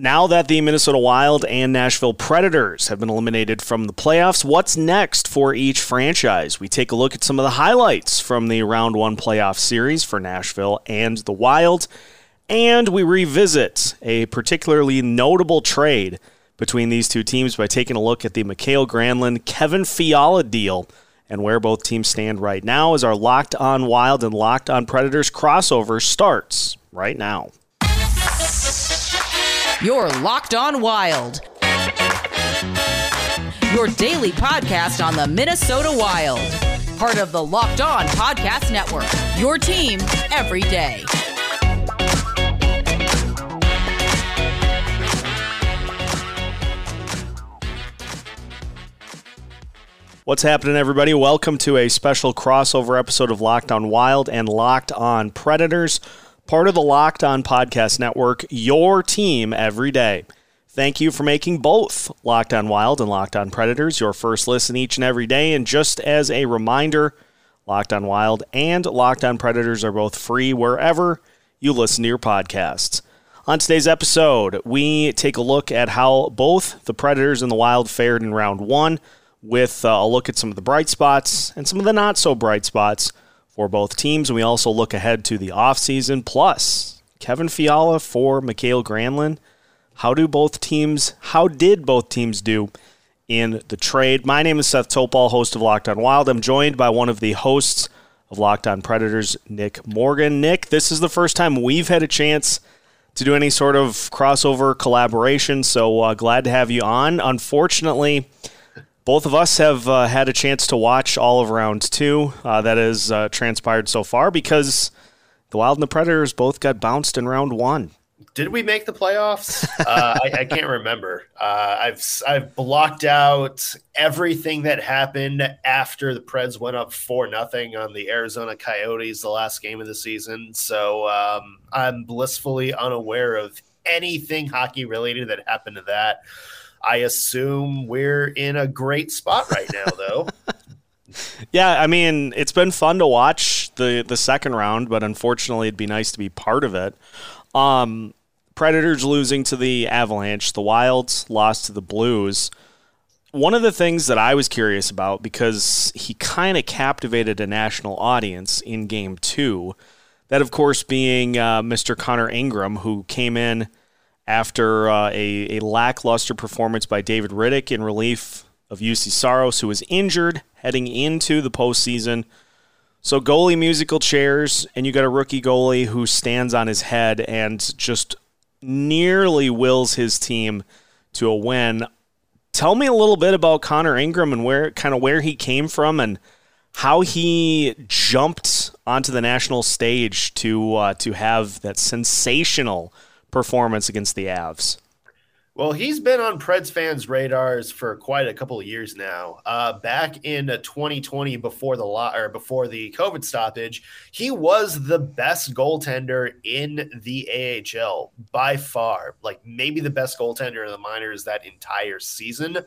Now that the Minnesota Wild and Nashville Predators have been eliminated from the playoffs, what's next for each franchise? We take a look at some of the highlights from the round one playoff series for Nashville and the Wild, and we revisit a particularly notable trade between these two teams by taking a look at the Mikael Granlund Kevin Fiala deal and where both teams stand right now as our Locked On Wild and Locked On Predators crossover starts right now. You're Locked On Wild. Your daily podcast on the Minnesota Wild. Part of the Locked On Podcast Network. Your team every day. What's happening, everybody? Welcome to a special crossover episode of Locked On Wild and Locked On Predators part of the Locked On Podcast Network, your team every day. Thank you for making both Locked On Wild and Locked On Predators your first listen each and every day. And just as a reminder, Locked On Wild and Locked On Predators are both free wherever you listen to your podcasts. On today's episode, we take a look at how both the Predators and the Wild fared in round one, with uh, a look at some of the bright spots and some of the not so bright spots for both teams. And we also look ahead to the offseason. Plus, Kevin Fiala for Mikael Granlund. How do both teams, how did both teams do in the trade? My name is Seth Topal, host of Locked On Wild. I'm joined by one of the hosts of Locked On Predators, Nick Morgan. Nick, this is the first time we've had a chance to do any sort of crossover collaboration, so uh, glad to have you on. Unfortunately, both of us have uh, had a chance to watch all of round two uh, that has uh, transpired so far because the Wild and the Predators both got bounced in round one. Did we make the playoffs? Uh, I, I, can't remember. Uh, I've I've blocked out everything that happened after the Preds went up four nothing on the Arizona Coyotes the last game of the season. So um, I'm blissfully unaware of anything hockey related that happened to that. I assume we're in a great spot right now, though. yeah, I mean, it's been fun to watch the the second round, but unfortunately, it'd be nice to be part of it. Um, Predators losing to the Avalanche, the Wilds lost to the Blues. One of the things that I was curious about because he kind of captivated a national audience in Game Two, that of course being uh, Mr. Connor Ingram, who came in after uh, a, a lackluster performance by David Rittich in relief of Juuse Saros, who was injured heading into the postseason. So goalie musical chairs, and you got a rookie goalie who stands on his head and just nearly wills his team to a win. Tell me a little bit about Connor Ingram and where kind of where he came from and how he jumped onto the national stage to uh, to have that sensational performance against the Avs? Well, he's been on Preds fans' radars for quite a couple of years now. Uh, back in 2020, before the lo- or before the COVID stoppage, he was the best goaltender in the AHL by far. Like maybe the best goaltender in the minors that entire season.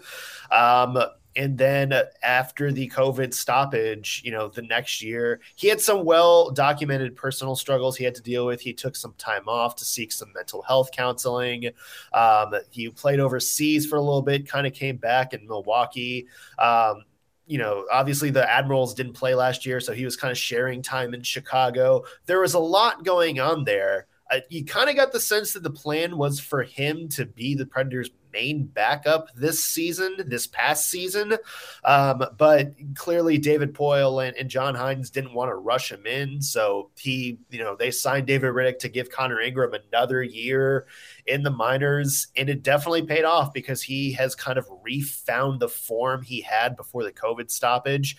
Um, and then after the COVID stoppage, you know, the next year, he had some well documented personal struggles he had to deal with. He took some time off to seek some mental health counseling. Um, he played overseas for a little bit, kind of came back in Milwaukee. Um, you know, obviously the Admirals didn't play last year, so he was kind of sharing time in Chicago. There was a lot going on there. You kind of got the sense that the plan was for him to be the Predators' main backup this season, this past season. Um, but clearly, David Poile and, and John Hynes didn't want to rush him in. So he, you know, they signed David Rittich to give Connor Ingram another year in the minors. And it definitely paid off because he has kind of refound the form he had before the COVID stoppage.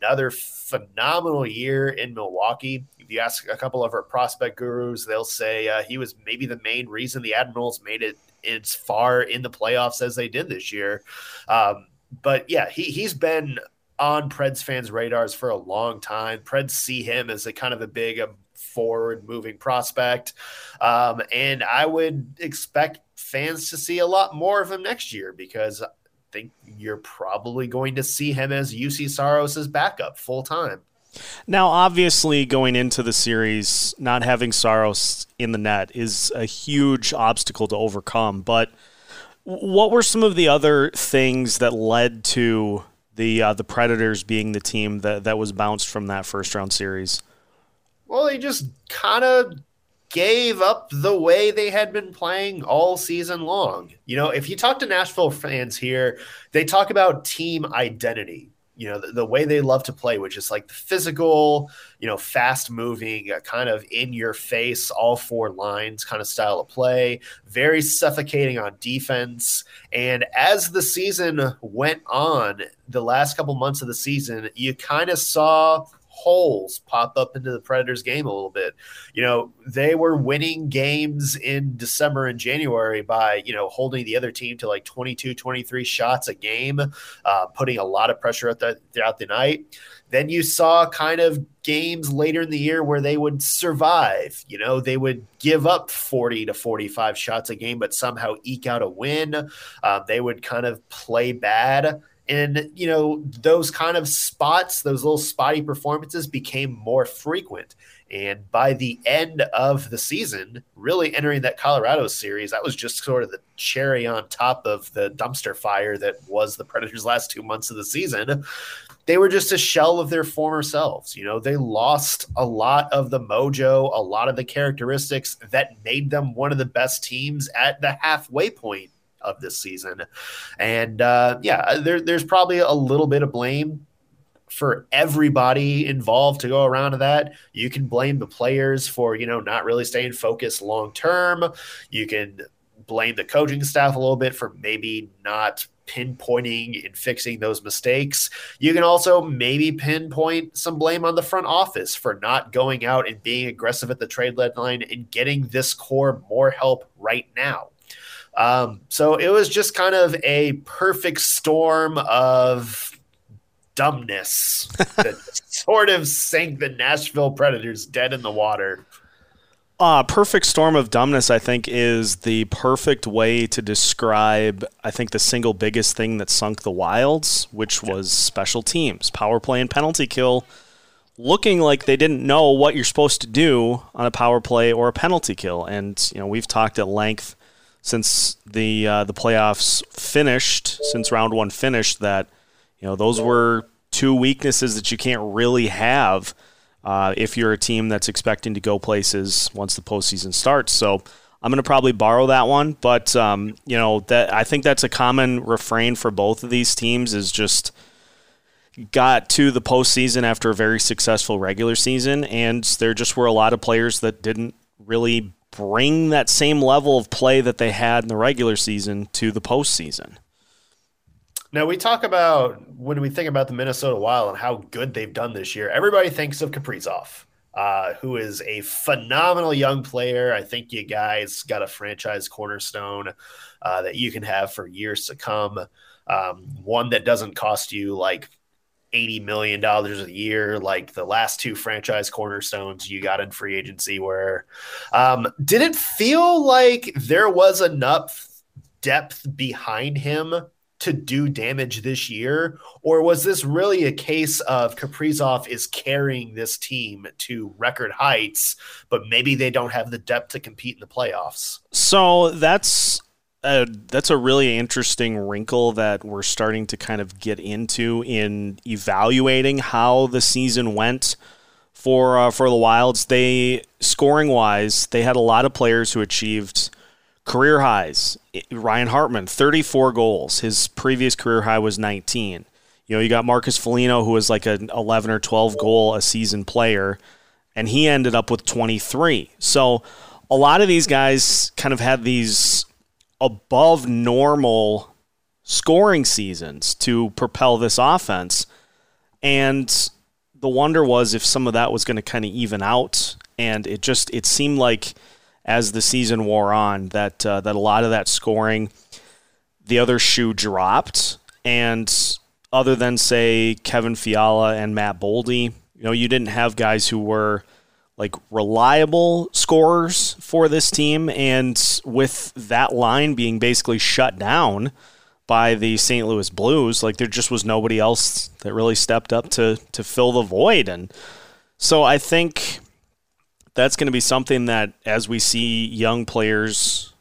Another phenomenal year in Milwaukee. You ask a couple of our prospect gurus, they'll say uh, he was maybe the main reason the Admirals made it as far in the playoffs as they did this year. Um, but yeah, he he's been on Preds fans' radars for a long time. Preds see him as a kind of a big um, forward moving prospect. Um, and I would expect fans to see a lot more of him next year because I think you're probably going to see him as Juuse Saros's backup full time. Now, obviously, going into the series, not having Saros in the net is a huge obstacle to overcome. But what were some of the other things that led to the uh, the Predators being the team that, that was bounced from that first round series? Well, they just kind of gave up the way they had been playing all season long. You know, if you talk to Nashville fans here, they talk about team identity you know the, the, way they love to play which is like the physical you know fast moving uh, kind of in your face all four lines kind of style of play very suffocating on defense. And as the season went on the last couple months of the season you kind of saw holes pop up into the Predators game a little bit. You know, they were winning games in December and January by, you know, holding the other team to like 22, 23 shots a game, uh, putting a lot of pressure the, throughout the night. Then you saw kind of games later in the year where they would survive. You know, they would give up 40 to 45 shots a game, but somehow eke out a win. Uh, they would kind of play bad and, you know, those kind of spots, those little spotty performances became more frequent. And by the end of the season, really entering that Colorado series, that was just sort of the cherry on top of the dumpster fire that was the Predators' last two months of the season. They were just a shell of their former selves. You know, they lost a lot of the mojo, a lot of the characteristics that made them one of the best teams at the halfway point of this season. And uh, yeah, there, there's probably a little bit of blame for everybody involved to go around to that. You can blame the players for, you know, not really staying focused long term. You can blame the coaching staff a little bit for maybe not pinpointing and fixing those mistakes. You can also maybe pinpoint some blame on the front office for not going out and being aggressive at the trade deadline and getting this core more help right now. Um, so it was just kind of a perfect storm of dumbness that sort of sank the Nashville Predators dead in the water. Uh, perfect storm of dumbness, I think, is the perfect way to describe, I think, the single biggest thing that sunk the Wilds, which was special teams, power play and penalty kill, looking like they didn't know what you're supposed to do on a power play or a penalty kill. And, you know, we've talked at length since the uh, the playoffs finished, since round one finished, that you know those were two weaknesses that you can't really have uh, if you're a team that's expecting to go places once the postseason starts. So I'm going to probably borrow that one, but um, you know that I think that's a common refrain for both of these teams is just got to the postseason after a very successful regular season, and there just were a lot of players that didn't really bring that same level of play that they had in the regular season to the postseason. Now we talk about when we think about the Minnesota Wild and how good they've done this year. Everybody thinks of Kaprizov, uh, who is a phenomenal young player. I think you guys got a franchise cornerstone uh, that you can have for years to come. Um, one that doesn't cost you like $80 million a year, like the last two franchise cornerstones you got in free agency, where um, did it feel like there was enough depth behind him to do damage this year? Or was this really a case of Kaprizov is carrying this team to record heights, but maybe they don't have the depth to compete in the playoffs? So that's uh, that's a really interesting wrinkle that we're starting to kind of get into in evaluating how the season went for uh, for the Wilds. They scoring wise, they had a lot of players who achieved career highs. Ryan Hartman, 34 goals. His previous career high was 19. You know, you got Marcus Foligno, who was like an 11 or 12 goal a season player, and he ended up with 23. So a lot of these guys kind of had these above normal scoring seasons to propel this offense. And the wonder was if some of that was going to kind of even out. And it just it seemed like as the season wore on that uh, that a lot of that scoring, the other shoe dropped. And other than say Kevin Fiala and Matt Boldy, you know, you didn't have guys who were like reliable scorers for this team. And with that line being basically shut down, by the St. Louis Blues. Like there just was nobody else that really stepped up to to fill the void, and so I think that's going to be something that as we see young players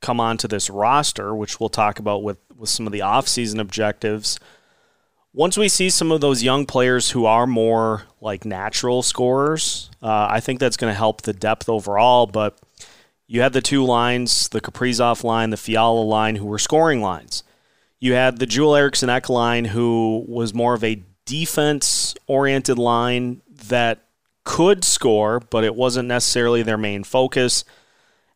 come onto this roster, which we'll talk about with with some of the offseason objectives. Once we see some of those young players who are more like natural scorers, uh, I think that's going to help the depth overall. But you had the two lines, the Kaprizov line, the Fiala line, who were scoring lines. You had the Joel Eriksson Ek line, who was more of a defense oriented line that could score, but it wasn't necessarily their main focus.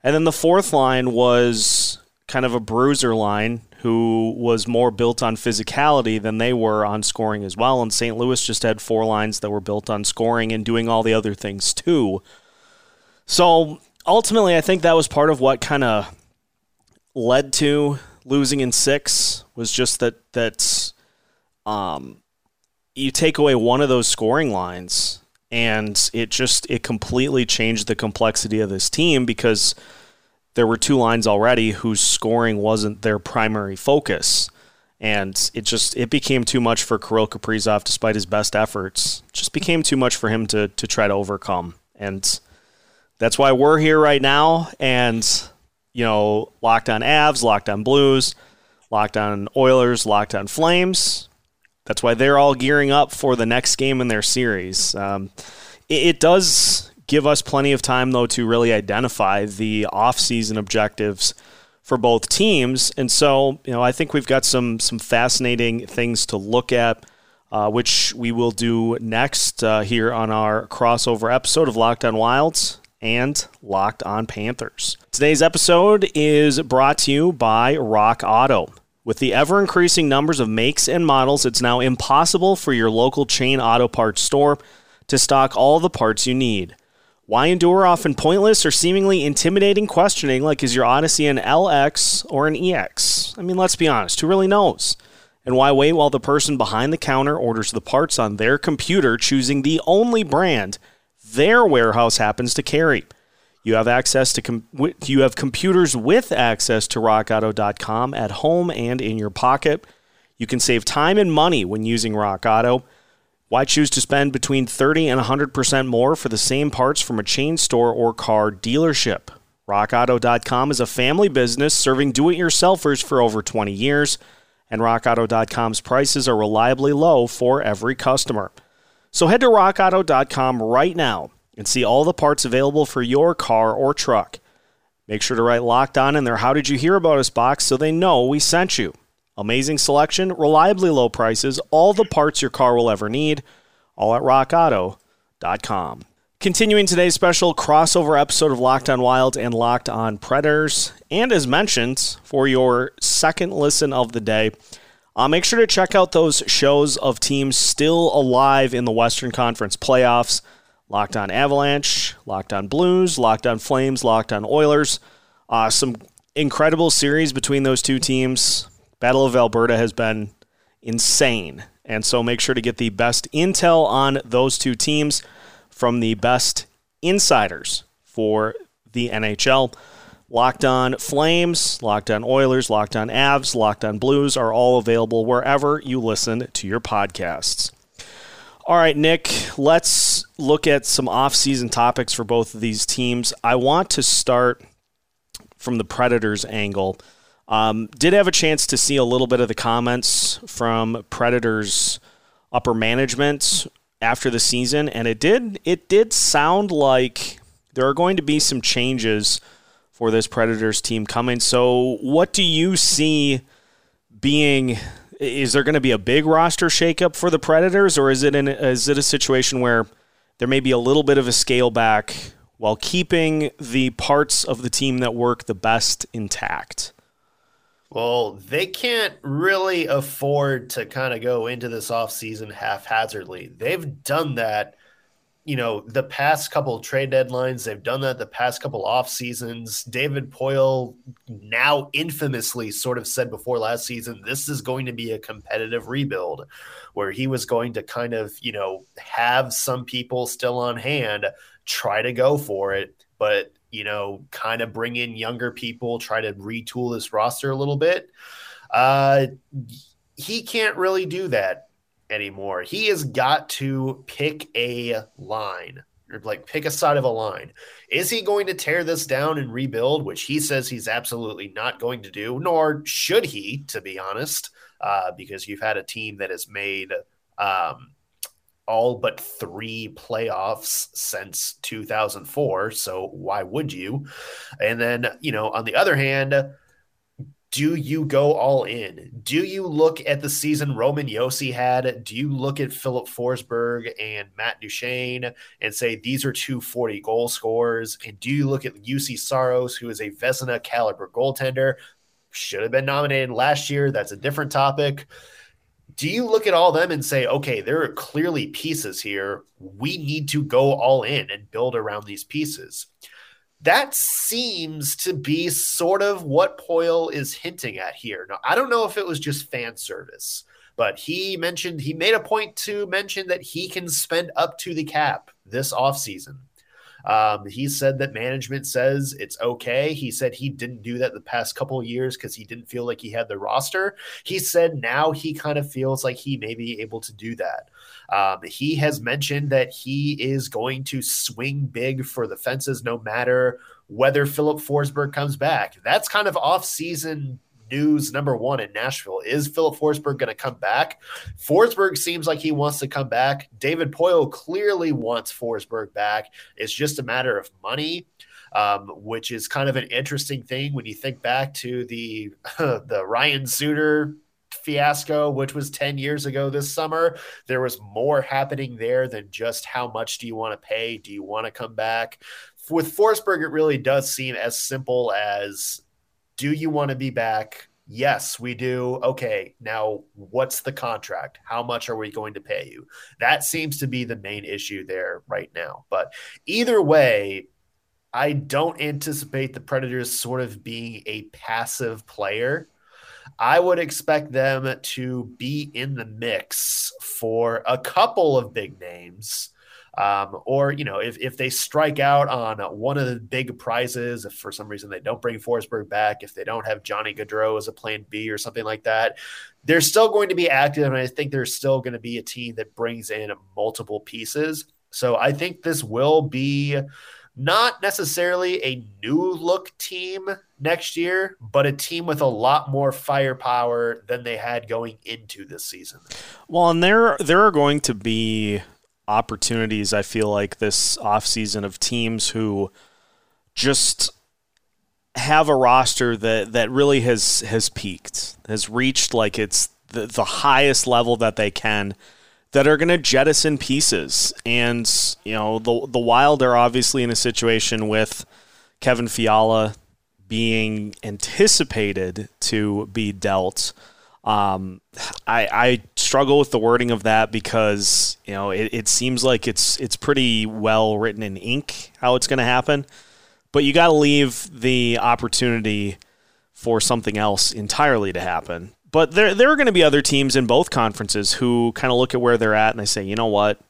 And then the fourth line was kind of a bruiser line who was more built on physicality than they were on scoring as well. And St. Louis just had four lines that were built on scoring and doing all the other things too. So ultimately, I think that was part of what kind of led to losing in six was just that that um, you take away one of those scoring lines and it just it completely changed the complexity of this team because there were two lines already whose scoring wasn't their primary focus and it just it became too much for Kirill Kaprizov despite his best efforts just became too much for him to to try to overcome and that's why we're here right now. And, you know, locked on Avs, locked on Blues, locked on Oilers, locked on Flames. That's why they're all gearing up for the next game in their series. Um, it, it does give us plenty of time, though, to really identify the offseason objectives for both teams. And so, you know, I think we've got some some fascinating things to look at, uh, which we will do next uh, here on our crossover episode of Locked On Wilds and Locked On Panthers. Today's episode is brought to you by Rock Auto. With the ever increasing numbers of makes and models, it's now impossible for your local chain auto parts store to stock all the parts you need. Why endure often pointless or seemingly intimidating questioning like is your Odyssey an LX or an EX? I mean, let's be honest, who really knows? And why wait while the person behind the counter orders the parts on their computer, choosing the only brand their warehouse happens to carry. You have access to com- you have computers with access to rockauto.com at home and in your pocket. You can save time and money when using Rock Auto. Why choose to spend between 30 and 100% more for the same parts from a chain store or car dealership? RockAuto.com is a family business serving do it yourselfers for over 20 years, and RockAuto.com's prices are reliably low for every customer. So head to rockauto.com right now and see all the parts available for your car or truck. Make sure to write locked on in their How Did You Hear About Us box so they know we sent you. Amazing selection, reliably low prices, all the parts your car will ever need, all at rockauto.com. Continuing today's special crossover episode of Locked on Wild and Locked on Predators. And as mentioned, for your second listen of the day, uh, make sure to check out those shows of teams still alive in the Western Conference playoffs. Locked on Avalanche, Locked on Blues, Locked on Flames, Locked on Oilers. Uh, some incredible series between those two teams. Battle of Alberta has been insane. And so make sure to get the best intel on those two teams from the best insiders for the NHL. Locked on Flames, Locked on Oilers, Locked on Avs, Locked on Blues are all available wherever you listen to your podcasts. All right, Nick, let's look at some off-season topics for both of these teams. I want to start from the Predators angle. Um, did have a chance to see a little bit of the comments from Predators upper management after the season, and it did it did sound like there are going to be some changes for this Predators team coming. So, what do you see being? Is there going to be a big roster shakeup for the Predators, or is it in, is it a situation where there may be a little bit of a scale back while keeping the parts of the team that work the best intact? Well, they can't really afford to kind of go into this offseason haphazardly. They've done that you know, the past couple trade deadlines, they've done that the past couple off seasons. David Poile now infamously sort of said before last season, this is going to be a competitive rebuild where he was going to kind of, you know, have some people still on hand, try to go for it, but, you know, kind of bring in younger people, try to retool this roster a little bit. Uh, he can't really do that anymore. He has got to pick a line or like pick a side of a line. Is he going to tear this down and rebuild, which he says he's absolutely not going to do, nor should he, to be honest, uh, because you've had a team that has made um, all but three playoffs since 2004. So why would you? And then, you know, on the other hand, do you go all in? Do you look at the season Roman Josi had? Do you look at Filip Forsberg and Matt Duchene and say these are two 40 goal scorers? And do you look at Juuse Saros, who is a Vezina caliber goaltender? Should have been nominated last year. That's a different topic. Do you look at all them and say, okay, there are clearly pieces here. We need to go all in and build around these pieces that seems to be sort of what Poile is hinting at here. Now, I don't know if it was just fan service, but he mentioned he made a point to mention that he can spend up to the cap this offseason. Um, he said that management says it's okay. He said he didn't do that the past couple years because he didn't feel like he had the roster. He said now he kind of feels like he may be able to do that. Um, he has mentioned that he is going to swing big for the fences no matter whether Filip Forsberg comes back. That's kind of off-season news number one in Nashville. Is Filip Forsberg going to come back? Forsberg seems like he wants to come back. David Poile clearly wants Forsberg back. It's just a matter of money. Um, which is kind of an interesting thing when you think back to the the Ryan Suter fiasco, which was 10 years ago this summer. There was more happening there than just how much do you want to pay? Do you want to come back? With Forsberg, it really does seem as simple as do you want to be back? Yes, we do. Okay, now what's the contract? How much are we going to pay you? That seems to be the main issue there right now. But either way, I don't anticipate the Predators sort of being a passive player I would expect them to be in the mix for a couple of big names. Um, or you know, if if they strike out on one of the big prizes, if for some reason they don't bring Forsberg back, if they don't have Johnny Gaudreau as a plan B or something like that, they're still going to be active, and I think they're still going to be a team that brings in multiple pieces. So I think this will be not necessarily a new look team next year, but a team with a lot more firepower than they had going into this season. Well, and there there are going to be opportunities I feel like this offseason of teams who just have a roster that that really has has peaked, has reached like it's the, the highest level that they can that are going to jettison pieces. And, you know, the, the Wild are obviously in a situation with Kevin Fiala being anticipated to be dealt. Um, I, I struggle with the wording of that because you know it, it seems like it's it's pretty well written in ink how it's going to happen, but you got to leave the opportunity for something else entirely to happen. But there, there are going to be other teams in both conferences who kind of look at where they're at and they say, you know what?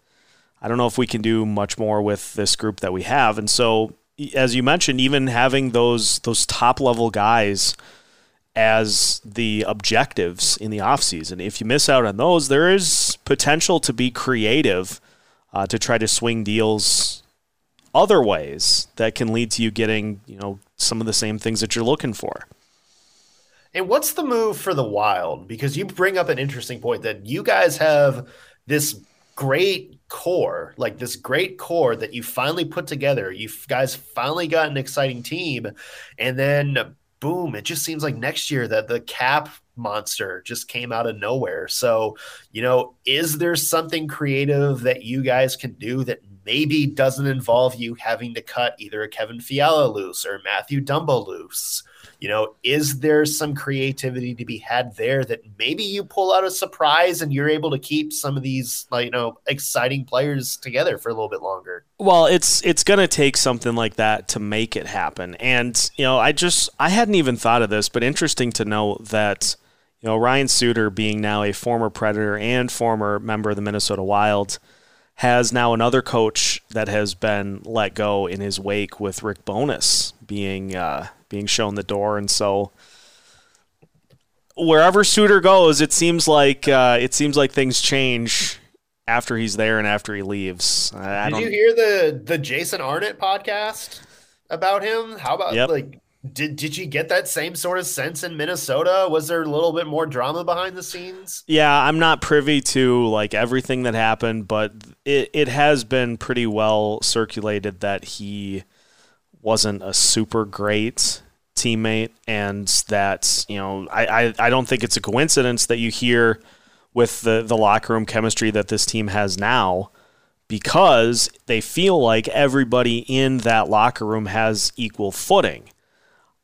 I don't know if we can do much more with this group that we have. And so, as you mentioned, even having those those top level guys as the objectives in the offseason, if you miss out on those, there is potential to be creative uh, to try to swing deals other ways that can lead to you getting, you know, some of the same things that you're looking for. And what's the move for the Wild? Because you bring up an interesting point that you guys have this great core, like this great core that you finally put together. You guys finally got an exciting team. And then boom, it just seems like next year that the cap monster just came out of nowhere. So, you know, is there something creative that you guys can do that maybe doesn't involve you having to cut either a Kevin Fiala loose or Mathew Dumba loose? You know, is there some creativity to be had there that maybe you pull out a surprise and you're able to keep some of these, like, you know, exciting players together for a little bit longer? Well, it's it's going to take something like that to make it happen. And, you know, I just I hadn't even thought of this, but interesting to know that you know, Ryan Suter being now a former Predator and former member of the Minnesota Wild has now another coach that has been let go in his wake with Rick Bowness being uh, being shown the door, and so wherever Suter goes, it seems like uh, it seems like things change after he's there and after he leaves. I, I Did you hear the the Jason Arnott podcast about him? How about yep. like did did you get that same sort of sense in Minnesota? Was there a little bit more drama behind the scenes? Yeah, I'm not privy to like everything that happened, but it it has been pretty well circulated that he wasn't a super great teammate and that, you know, I, I, I don't think it's a coincidence that you hear with the, the locker room chemistry that this team has now because they feel like everybody in that locker room has equal footing.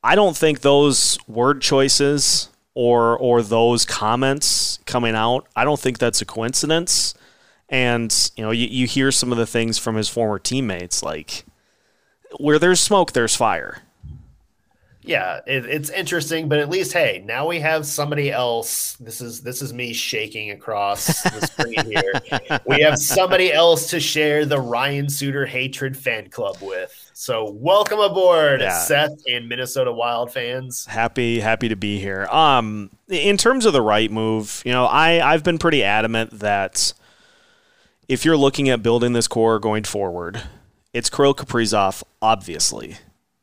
I don't think those word choices or or those comments coming out, I don't think that's a coincidence. And you know, you, you hear some of the things from his former teammates, like where there's smoke, there's fire yeah, it, it's interesting, but at least hey, now we have somebody else. This is this is me shaking across the screen here. We have somebody else to share the Ryan Suter hatred fan club with. So welcome aboard, yeah. Seth and Minnesota Wild fans. Happy happy to be here. Um, in terms of the right move, you know, I I've been pretty adamant that if you're looking at building this core going forward, it's Kirill Kaprizov, obviously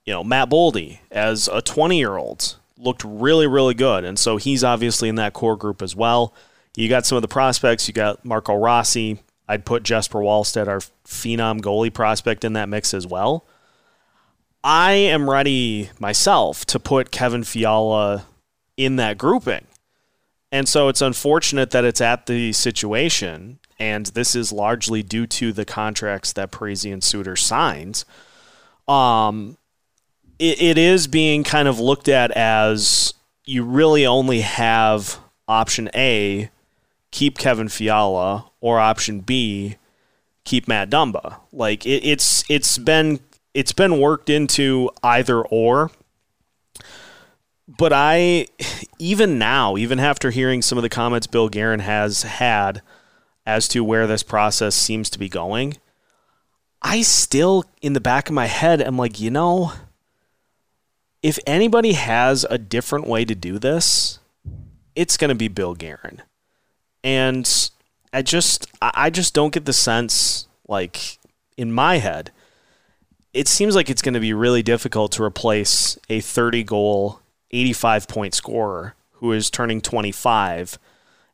you know, Matt Boldy as a 20 year old looked really, really good. And so he's obviously in that core group as well. You got some of the prospects. You got Marco Rossi. I'd put Jesper Wallstedt, our phenom goalie prospect, in that mix as well. I am ready myself to put Kevin Fiala in that grouping. And so it's unfortunate that it's at the situation, and this is largely due to the contracts that Parise and Suter signed. Um, it, it is being kind of looked at as you really only have option A, keep Kevin Fiala, or option B, keep Matt Dumba. Like it, it's it's been it's been worked into either or. But I even now, even after hearing some of the comments Bill Guerin has had as to where this process seems to be going, I still in the back of my head am like, you know, if anybody has a different way to do this, it's going to be Bill Guerin. And I just I just don't get the sense like in my head it seems like it's going to be really difficult to replace a 30 goal, 85 point scorer who is turning 25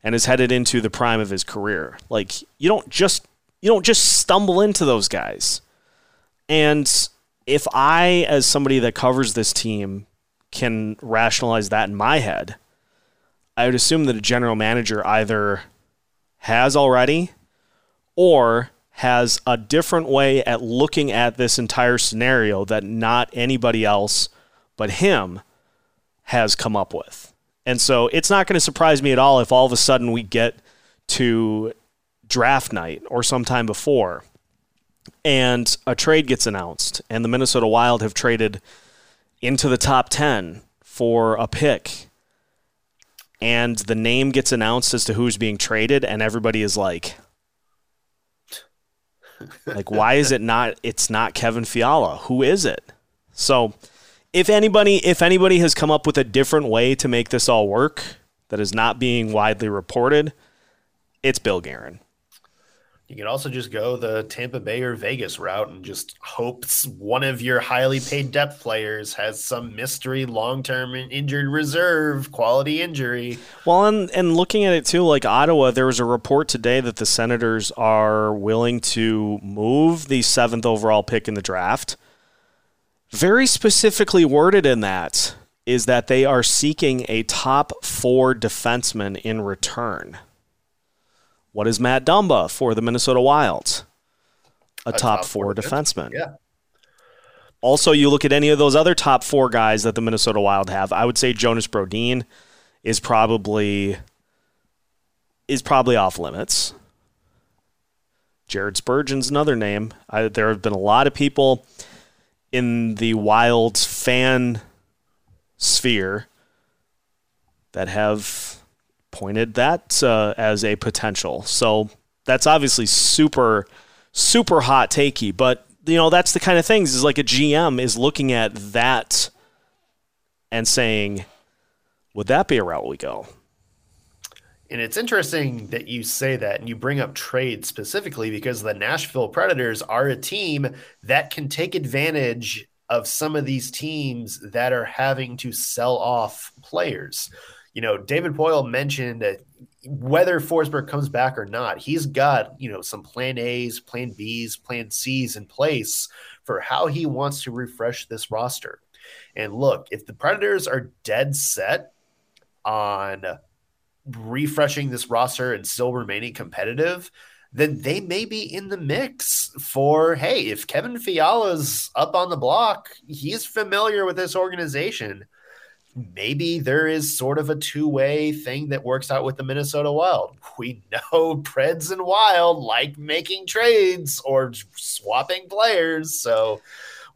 and is headed into the prime of his career. Like you don't just you don't just stumble into those guys. And if I, as somebody that covers this team, can rationalize that in my head, I would assume that a general manager either has already or has a different way at looking at this entire scenario that not anybody else but him has come up with. And so it's not going to surprise me at all if all of a sudden we get to draft night or sometime before and a trade gets announced, and the Minnesota Wild have traded into the top 10 for a pick, and the name gets announced as to who's being traded, and everybody is like, like why is it not it's not Kevin Fiala? Who is it? So if anybody if anybody has come up with a different way to make this all work that is not being widely reported it's Bill Guerin you could also just go the Tampa Bay or Vegas route and just hope one of your highly paid depth players has some mystery long term injured reserve quality injury. Well, and, and looking at it too, like Ottawa, there was a report today that the Senators are willing to move the seventh overall pick in the draft. Very specifically worded in that is that they are seeking a top four defenseman in return. What is Matt Dumba for the Minnesota Wilds? A, a top, top, four, defenseman. Yeah. Also, you look at any of those other top four guys that the Minnesota Wild have. I would say Jonas Brodin is probably is probably off limits. Jared Spurgeon's another name. I, there have been a lot of people in the Wild's fan sphere that have pointed that uh, as a potential. So that's obviously super, super hot takey. But you know, that's the kind of things is like a GM is looking at that and saying, would that be a route we go? And it's interesting that you say that and you bring up trade specifically because the Nashville Predators are a team that can take advantage of some of these teams that are having to sell off players. You know, David Poile mentioned that whether Forsberg comes back or not, he's got, you know, some plan A's, plan B's, plan C's in place for how he wants to refresh this roster. And look, if the Predators are dead set on refreshing this roster and still remaining competitive, then they may be in the mix for hey, if Kevin Fiala's up on the block, he's familiar with this organization. Maybe there is sort of a two-way thing that works out with the Minnesota Wild. We know Preds and Wild like making trades or swapping players, so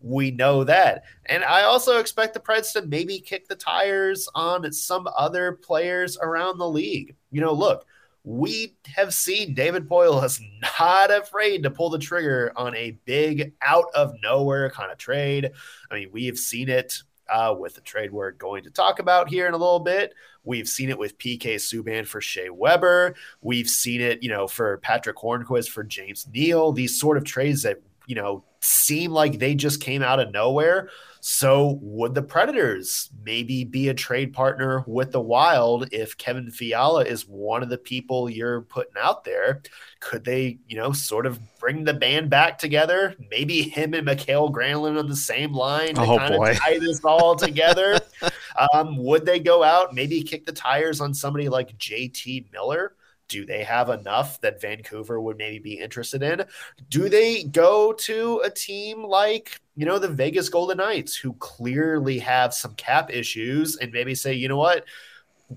we know that. And I also expect the Preds to maybe kick the tires on some other players around the league. You know, look, we have seen David Poile is not afraid to pull the trigger on a big out of nowhere kind of trade. I mean, we have seen it uh, with the trade we're going to talk about here in a little bit. We've seen it with PK Subban for Shea Weber. We've seen it, you know, for Patrick Hornqvist for James Neal. These sort of trades that, you know, seem like they just came out of nowhere. So, would the Predators maybe be a trade partner with the Wild if Kevin Fiala is one of the people you're putting out there? Could they, you know, sort of bring the band back together? Maybe him and Mikael Granlund on the same line to oh, kind boy. of tie this all together. um, would they go out, maybe kick the tires on somebody like JT Miller? Do they have enough that Vancouver would maybe be interested in? Do they go to a team like, you know, the Vegas Golden Knights, who clearly have some cap issues, and maybe say, you know what?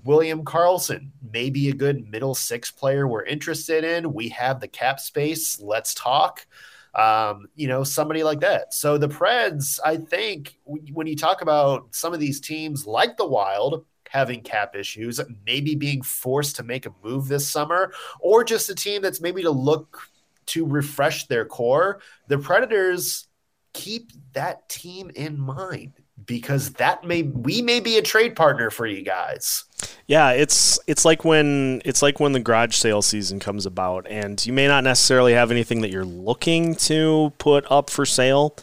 William Karlsson, may be a good middle six player we're interested in. We have the cap space. Let's talk. Um, you know, somebody like that. So the Preds, I think, when you talk about some of these teams like the Wild, having cap issues, maybe being forced to make a move this summer, or just a team that's maybe to look to refresh their core, the Predators keep that team in mind because that may we may be a trade partner for you guys. Yeah, it's it's like when it's like when the garage sale season comes about and you may not necessarily have anything that you're looking to put up for sale,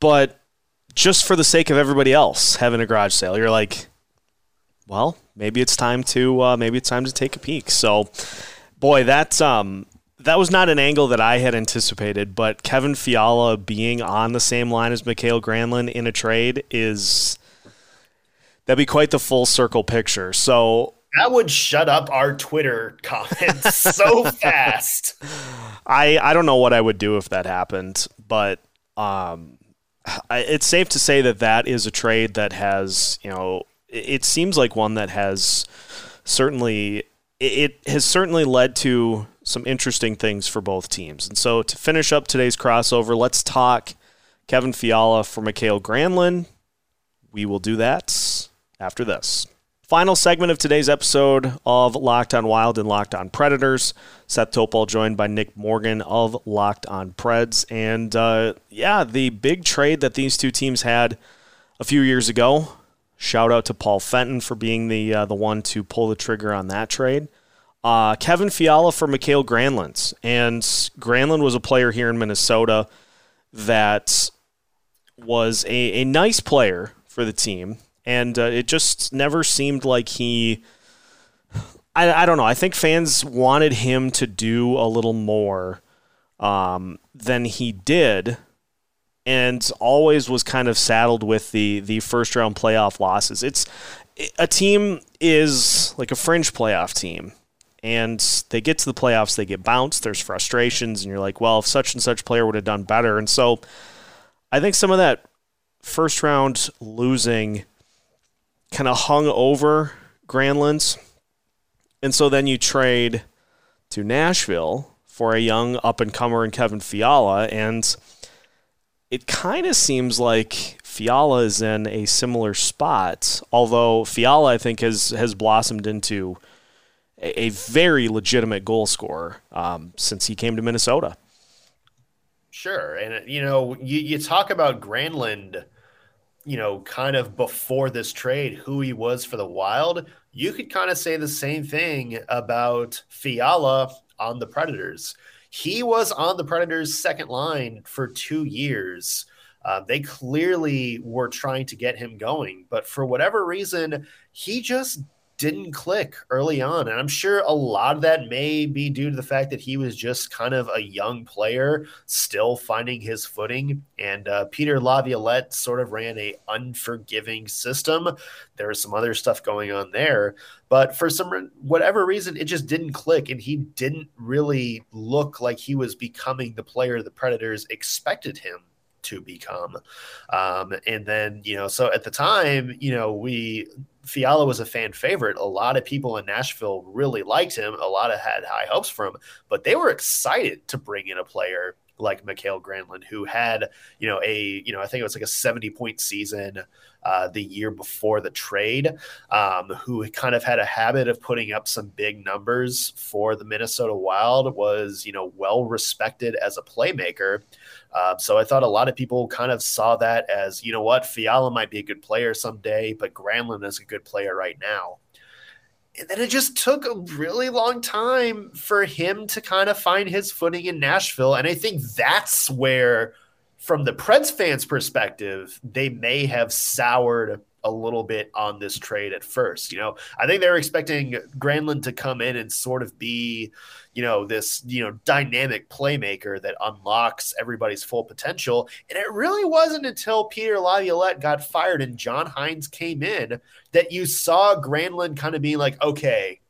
but just for the sake of everybody else having a garage sale, you're like, well, maybe it's time to uh, maybe it's time to take a peek. So, boy, that's um that was not an angle that I had anticipated, but Kevin Fiala being on the same line as Mikael Granlund in a trade is that'd be quite the full circle picture. So that would shut up our Twitter comments so fast. I I don't know what I would do if that happened, but um, I, it's safe to say that that is a trade that has you know it seems like one that has certainly it has certainly led to some interesting things for both teams. And so to finish up today's crossover, let's talk Kevin Fiala for Mikael Granlund. We will do that after this. Final segment of today's episode of Locked on Wild and Locked on Predators. Seth Topol joined by Nick Morgan of Locked on Preds. And uh, yeah, the big trade that these two teams had a few years ago Shout out to Paul Fenton for being the uh, the one to pull the trigger on that trade. Uh, Kevin Fiala for Mikael Granlund, and Granlund was a player here in Minnesota that was a, a nice player for the team, and uh, it just never seemed like he. I, I don't know. I think fans wanted him to do a little more um, than he did and always was kind of saddled with the the first round playoff losses. It's a team is like a fringe playoff team and they get to the playoffs, they get bounced, there's frustrations, and you're like, well, if such and such player would have done better. And so I think some of that first round losing kind of hung over Granlund's. And so then you trade to Nashville for a young up and comer in Kevin Fiala. And it kind of seems like Fiala is in a similar spot, although Fiala, I think, has, has blossomed into a, a very legitimate goal scorer um, since he came to Minnesota. Sure. And, you know, you, you talk about Granlund you know, kind of before this trade, who he was for the Wild, you could kind of say the same thing about Fiala on the Predators. He was on the Predators' second line for two years. Uh, they clearly were trying to get him going, but for whatever reason, he just didn't click early on. And I'm sure a lot of that may be due to the fact that he was just kind of a young player, still finding his footing. And uh, Peter Laviolette sort of ran a unforgiving system. There was some other stuff going on there, but for some whatever reason, it just didn't click, and he didn't really look like he was becoming the player the Predators expected him to become. Um, and then, you know, so at the time, you know, we Fiala was a fan favorite. A lot of people in Nashville really liked him. A lot of had high hopes for him, but they were excited to bring in a player like Mikael Granlund, who had, you know, a, you know, I think it was like a 70 point season uh, the year before the trade, um, who kind of had a habit of putting up some big numbers for the Minnesota Wild, was, you know, well respected as a playmaker. Uh, so I thought a lot of people kind of saw that as, you know what, Fiala might be a good player someday, but Granlund is a good player right now. And then it just took a really long time for him to kind of find his footing in Nashville. And I think that's where, from the Preds fans' perspective, they may have soured a little bit on this trade at first. You know, I think they were expecting Granlund to come in and sort of be, you know, this, you know, dynamic playmaker that unlocks everybody's full potential. And it really wasn't until Peter Laviolette got fired and John Hynes came in that you saw Granlund kind of being like, okay,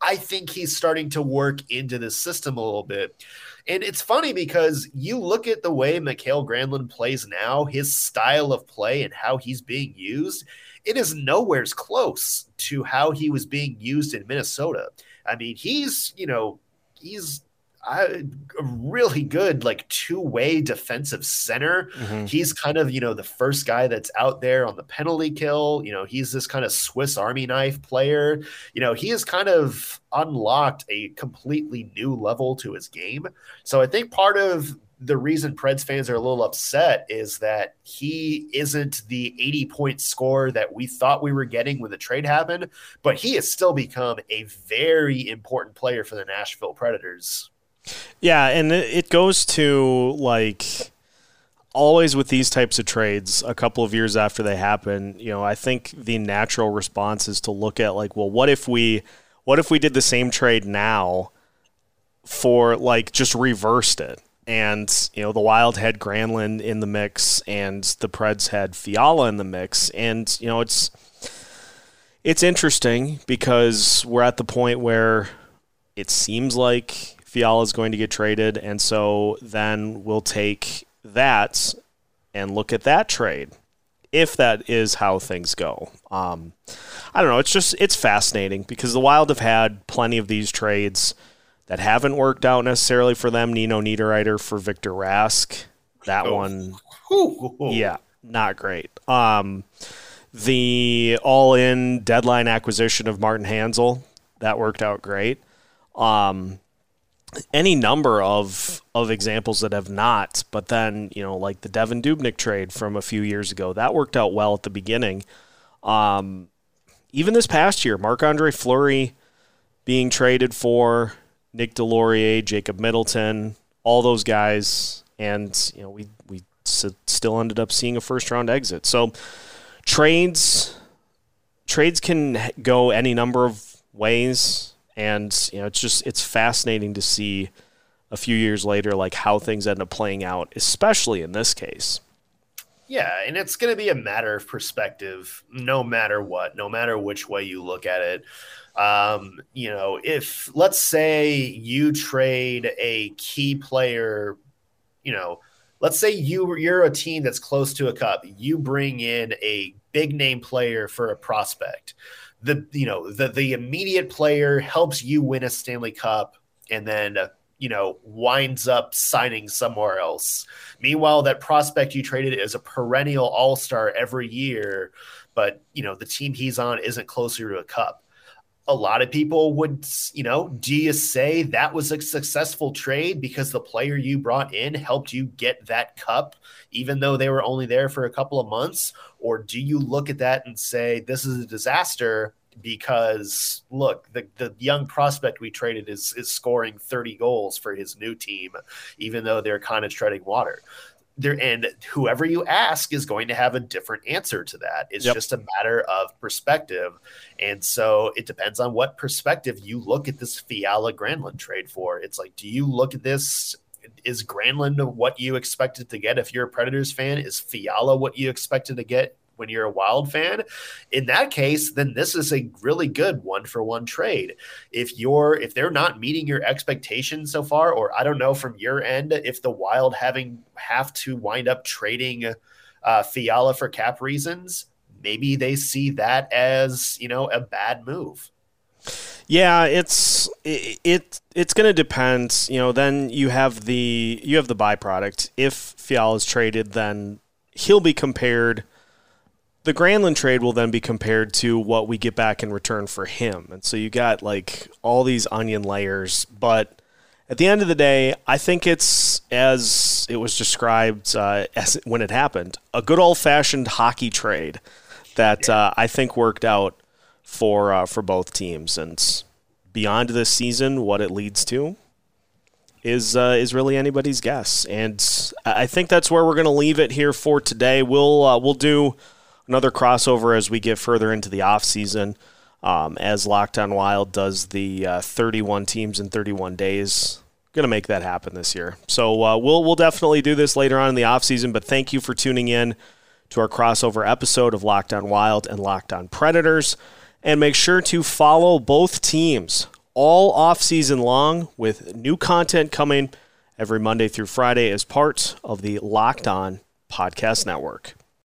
I think he's starting to work into the system a little bit. And it's funny because you look at the way Mikael Granlund plays now, his style of play and how he's being used, it is nowhere's close to how he was being used in Minnesota. I mean, he's, you know, he's a really good like two-way defensive center. Mm-hmm. He's kind of, you know, the first guy that's out there on the penalty kill. You know, he's this kind of Swiss Army knife player. You know, he has kind of unlocked a completely new level to his game. So I think part of the reason Preds fans are a little upset is that he isn't the 80 point score that we thought we were getting when the trade happened, but he has still become a very important player for the Nashville Predators. Yeah, and it goes to like always with these types of trades a couple of years after they happen, you know, I think the natural response is to look at like, well, what if we what if we did the same trade now for like just reversed it? And, you know, the Wild had Granlund in the mix and the Preds had Fiala in the mix. And, you know, it's it's interesting because we're at the point where it seems like Fiala is going to get traded, and so then we'll take that and look at that trade if that is how things go. Um, I don't know. It's just it's fascinating because the Wild have had plenty of these trades that haven't worked out necessarily for them. Nino Niederreiter for Victor Rask. That oh. one, yeah, not great. Um, the all-in deadline acquisition of Martin Hanzal that worked out great. Um, any number of of examples that have not. But then you know, like the Devin Dubnyk trade from a few years ago, that worked out well at the beginning. Um, even this past year, Marc Andre Fleury being traded for Nick Deslauriers, Jacob Middleton, all those guys, and you know we we still ended up seeing a first round exit. So trades trades can go any number of ways and you know it's just it's fascinating to see a few years later like how things end up playing out especially in this case. Yeah and it's going to be a matter of perspective no matter what no matter which way you look at it. Um, you know if let's say you trade a key player you know let's say you you're a team that's close to a cup you bring in a big name player for a prospect the you know the the immediate player helps you win a Stanley Cup and then uh, you know winds up signing somewhere else. Meanwhile, that prospect you traded is a perennial All Star every year, but you know the team he's on isn't closer to a cup. a lot of people would, you know, do you say that was a successful trade because the player you brought in helped you get that cup, even though they were only there for a couple of months? Or do you look at that and say, this is a disaster because look, the, the young prospect we traded is is scoring 30 goals for his new team, even though they're kind of treading water. There and whoever you ask is going to have a different answer to that. It's yep. just a matter of perspective. And so it depends on what perspective you look at this fiala granlund trade for. It's like do you look at this is granlund what you expected to get if you're a predators fan is fiala what you expected to get when you're a Wild fan. In that case, then this is a really good one for one trade. If you're if they're not meeting your expectations so far, or I don't know from your end, if the Wild having have to wind up trading uh, Fiala for cap reasons, maybe they see that as you know a bad move. Yeah, it's it, it it's going to depend. You know, then you have the you have the byproduct. If Fiala is traded, then he'll be compared the Granlund trade will then be compared to what we get back in return for him. And so you got like all these onion layers. But at the end of the day, I think it's as it was described uh, as when it happened a good old fashioned hockey trade that uh, I think worked out for uh, for both teams. And beyond this season, what it leads to is uh, is really anybody's guess. And I think that's where we're going to leave it here for today. We'll uh, we'll do another crossover as we get further into the off season. Um, as Locked On Wild does the uh, 31 teams in 31 days. Going to make that happen this year. So uh, we'll we'll definitely do this later on in the off season. But thank you for tuning in to our crossover episode of Locked On Wild and Locked On Predators. And make sure to follow both teams all off season long with new content coming every Monday through Friday as part of the Locked On Podcast Network.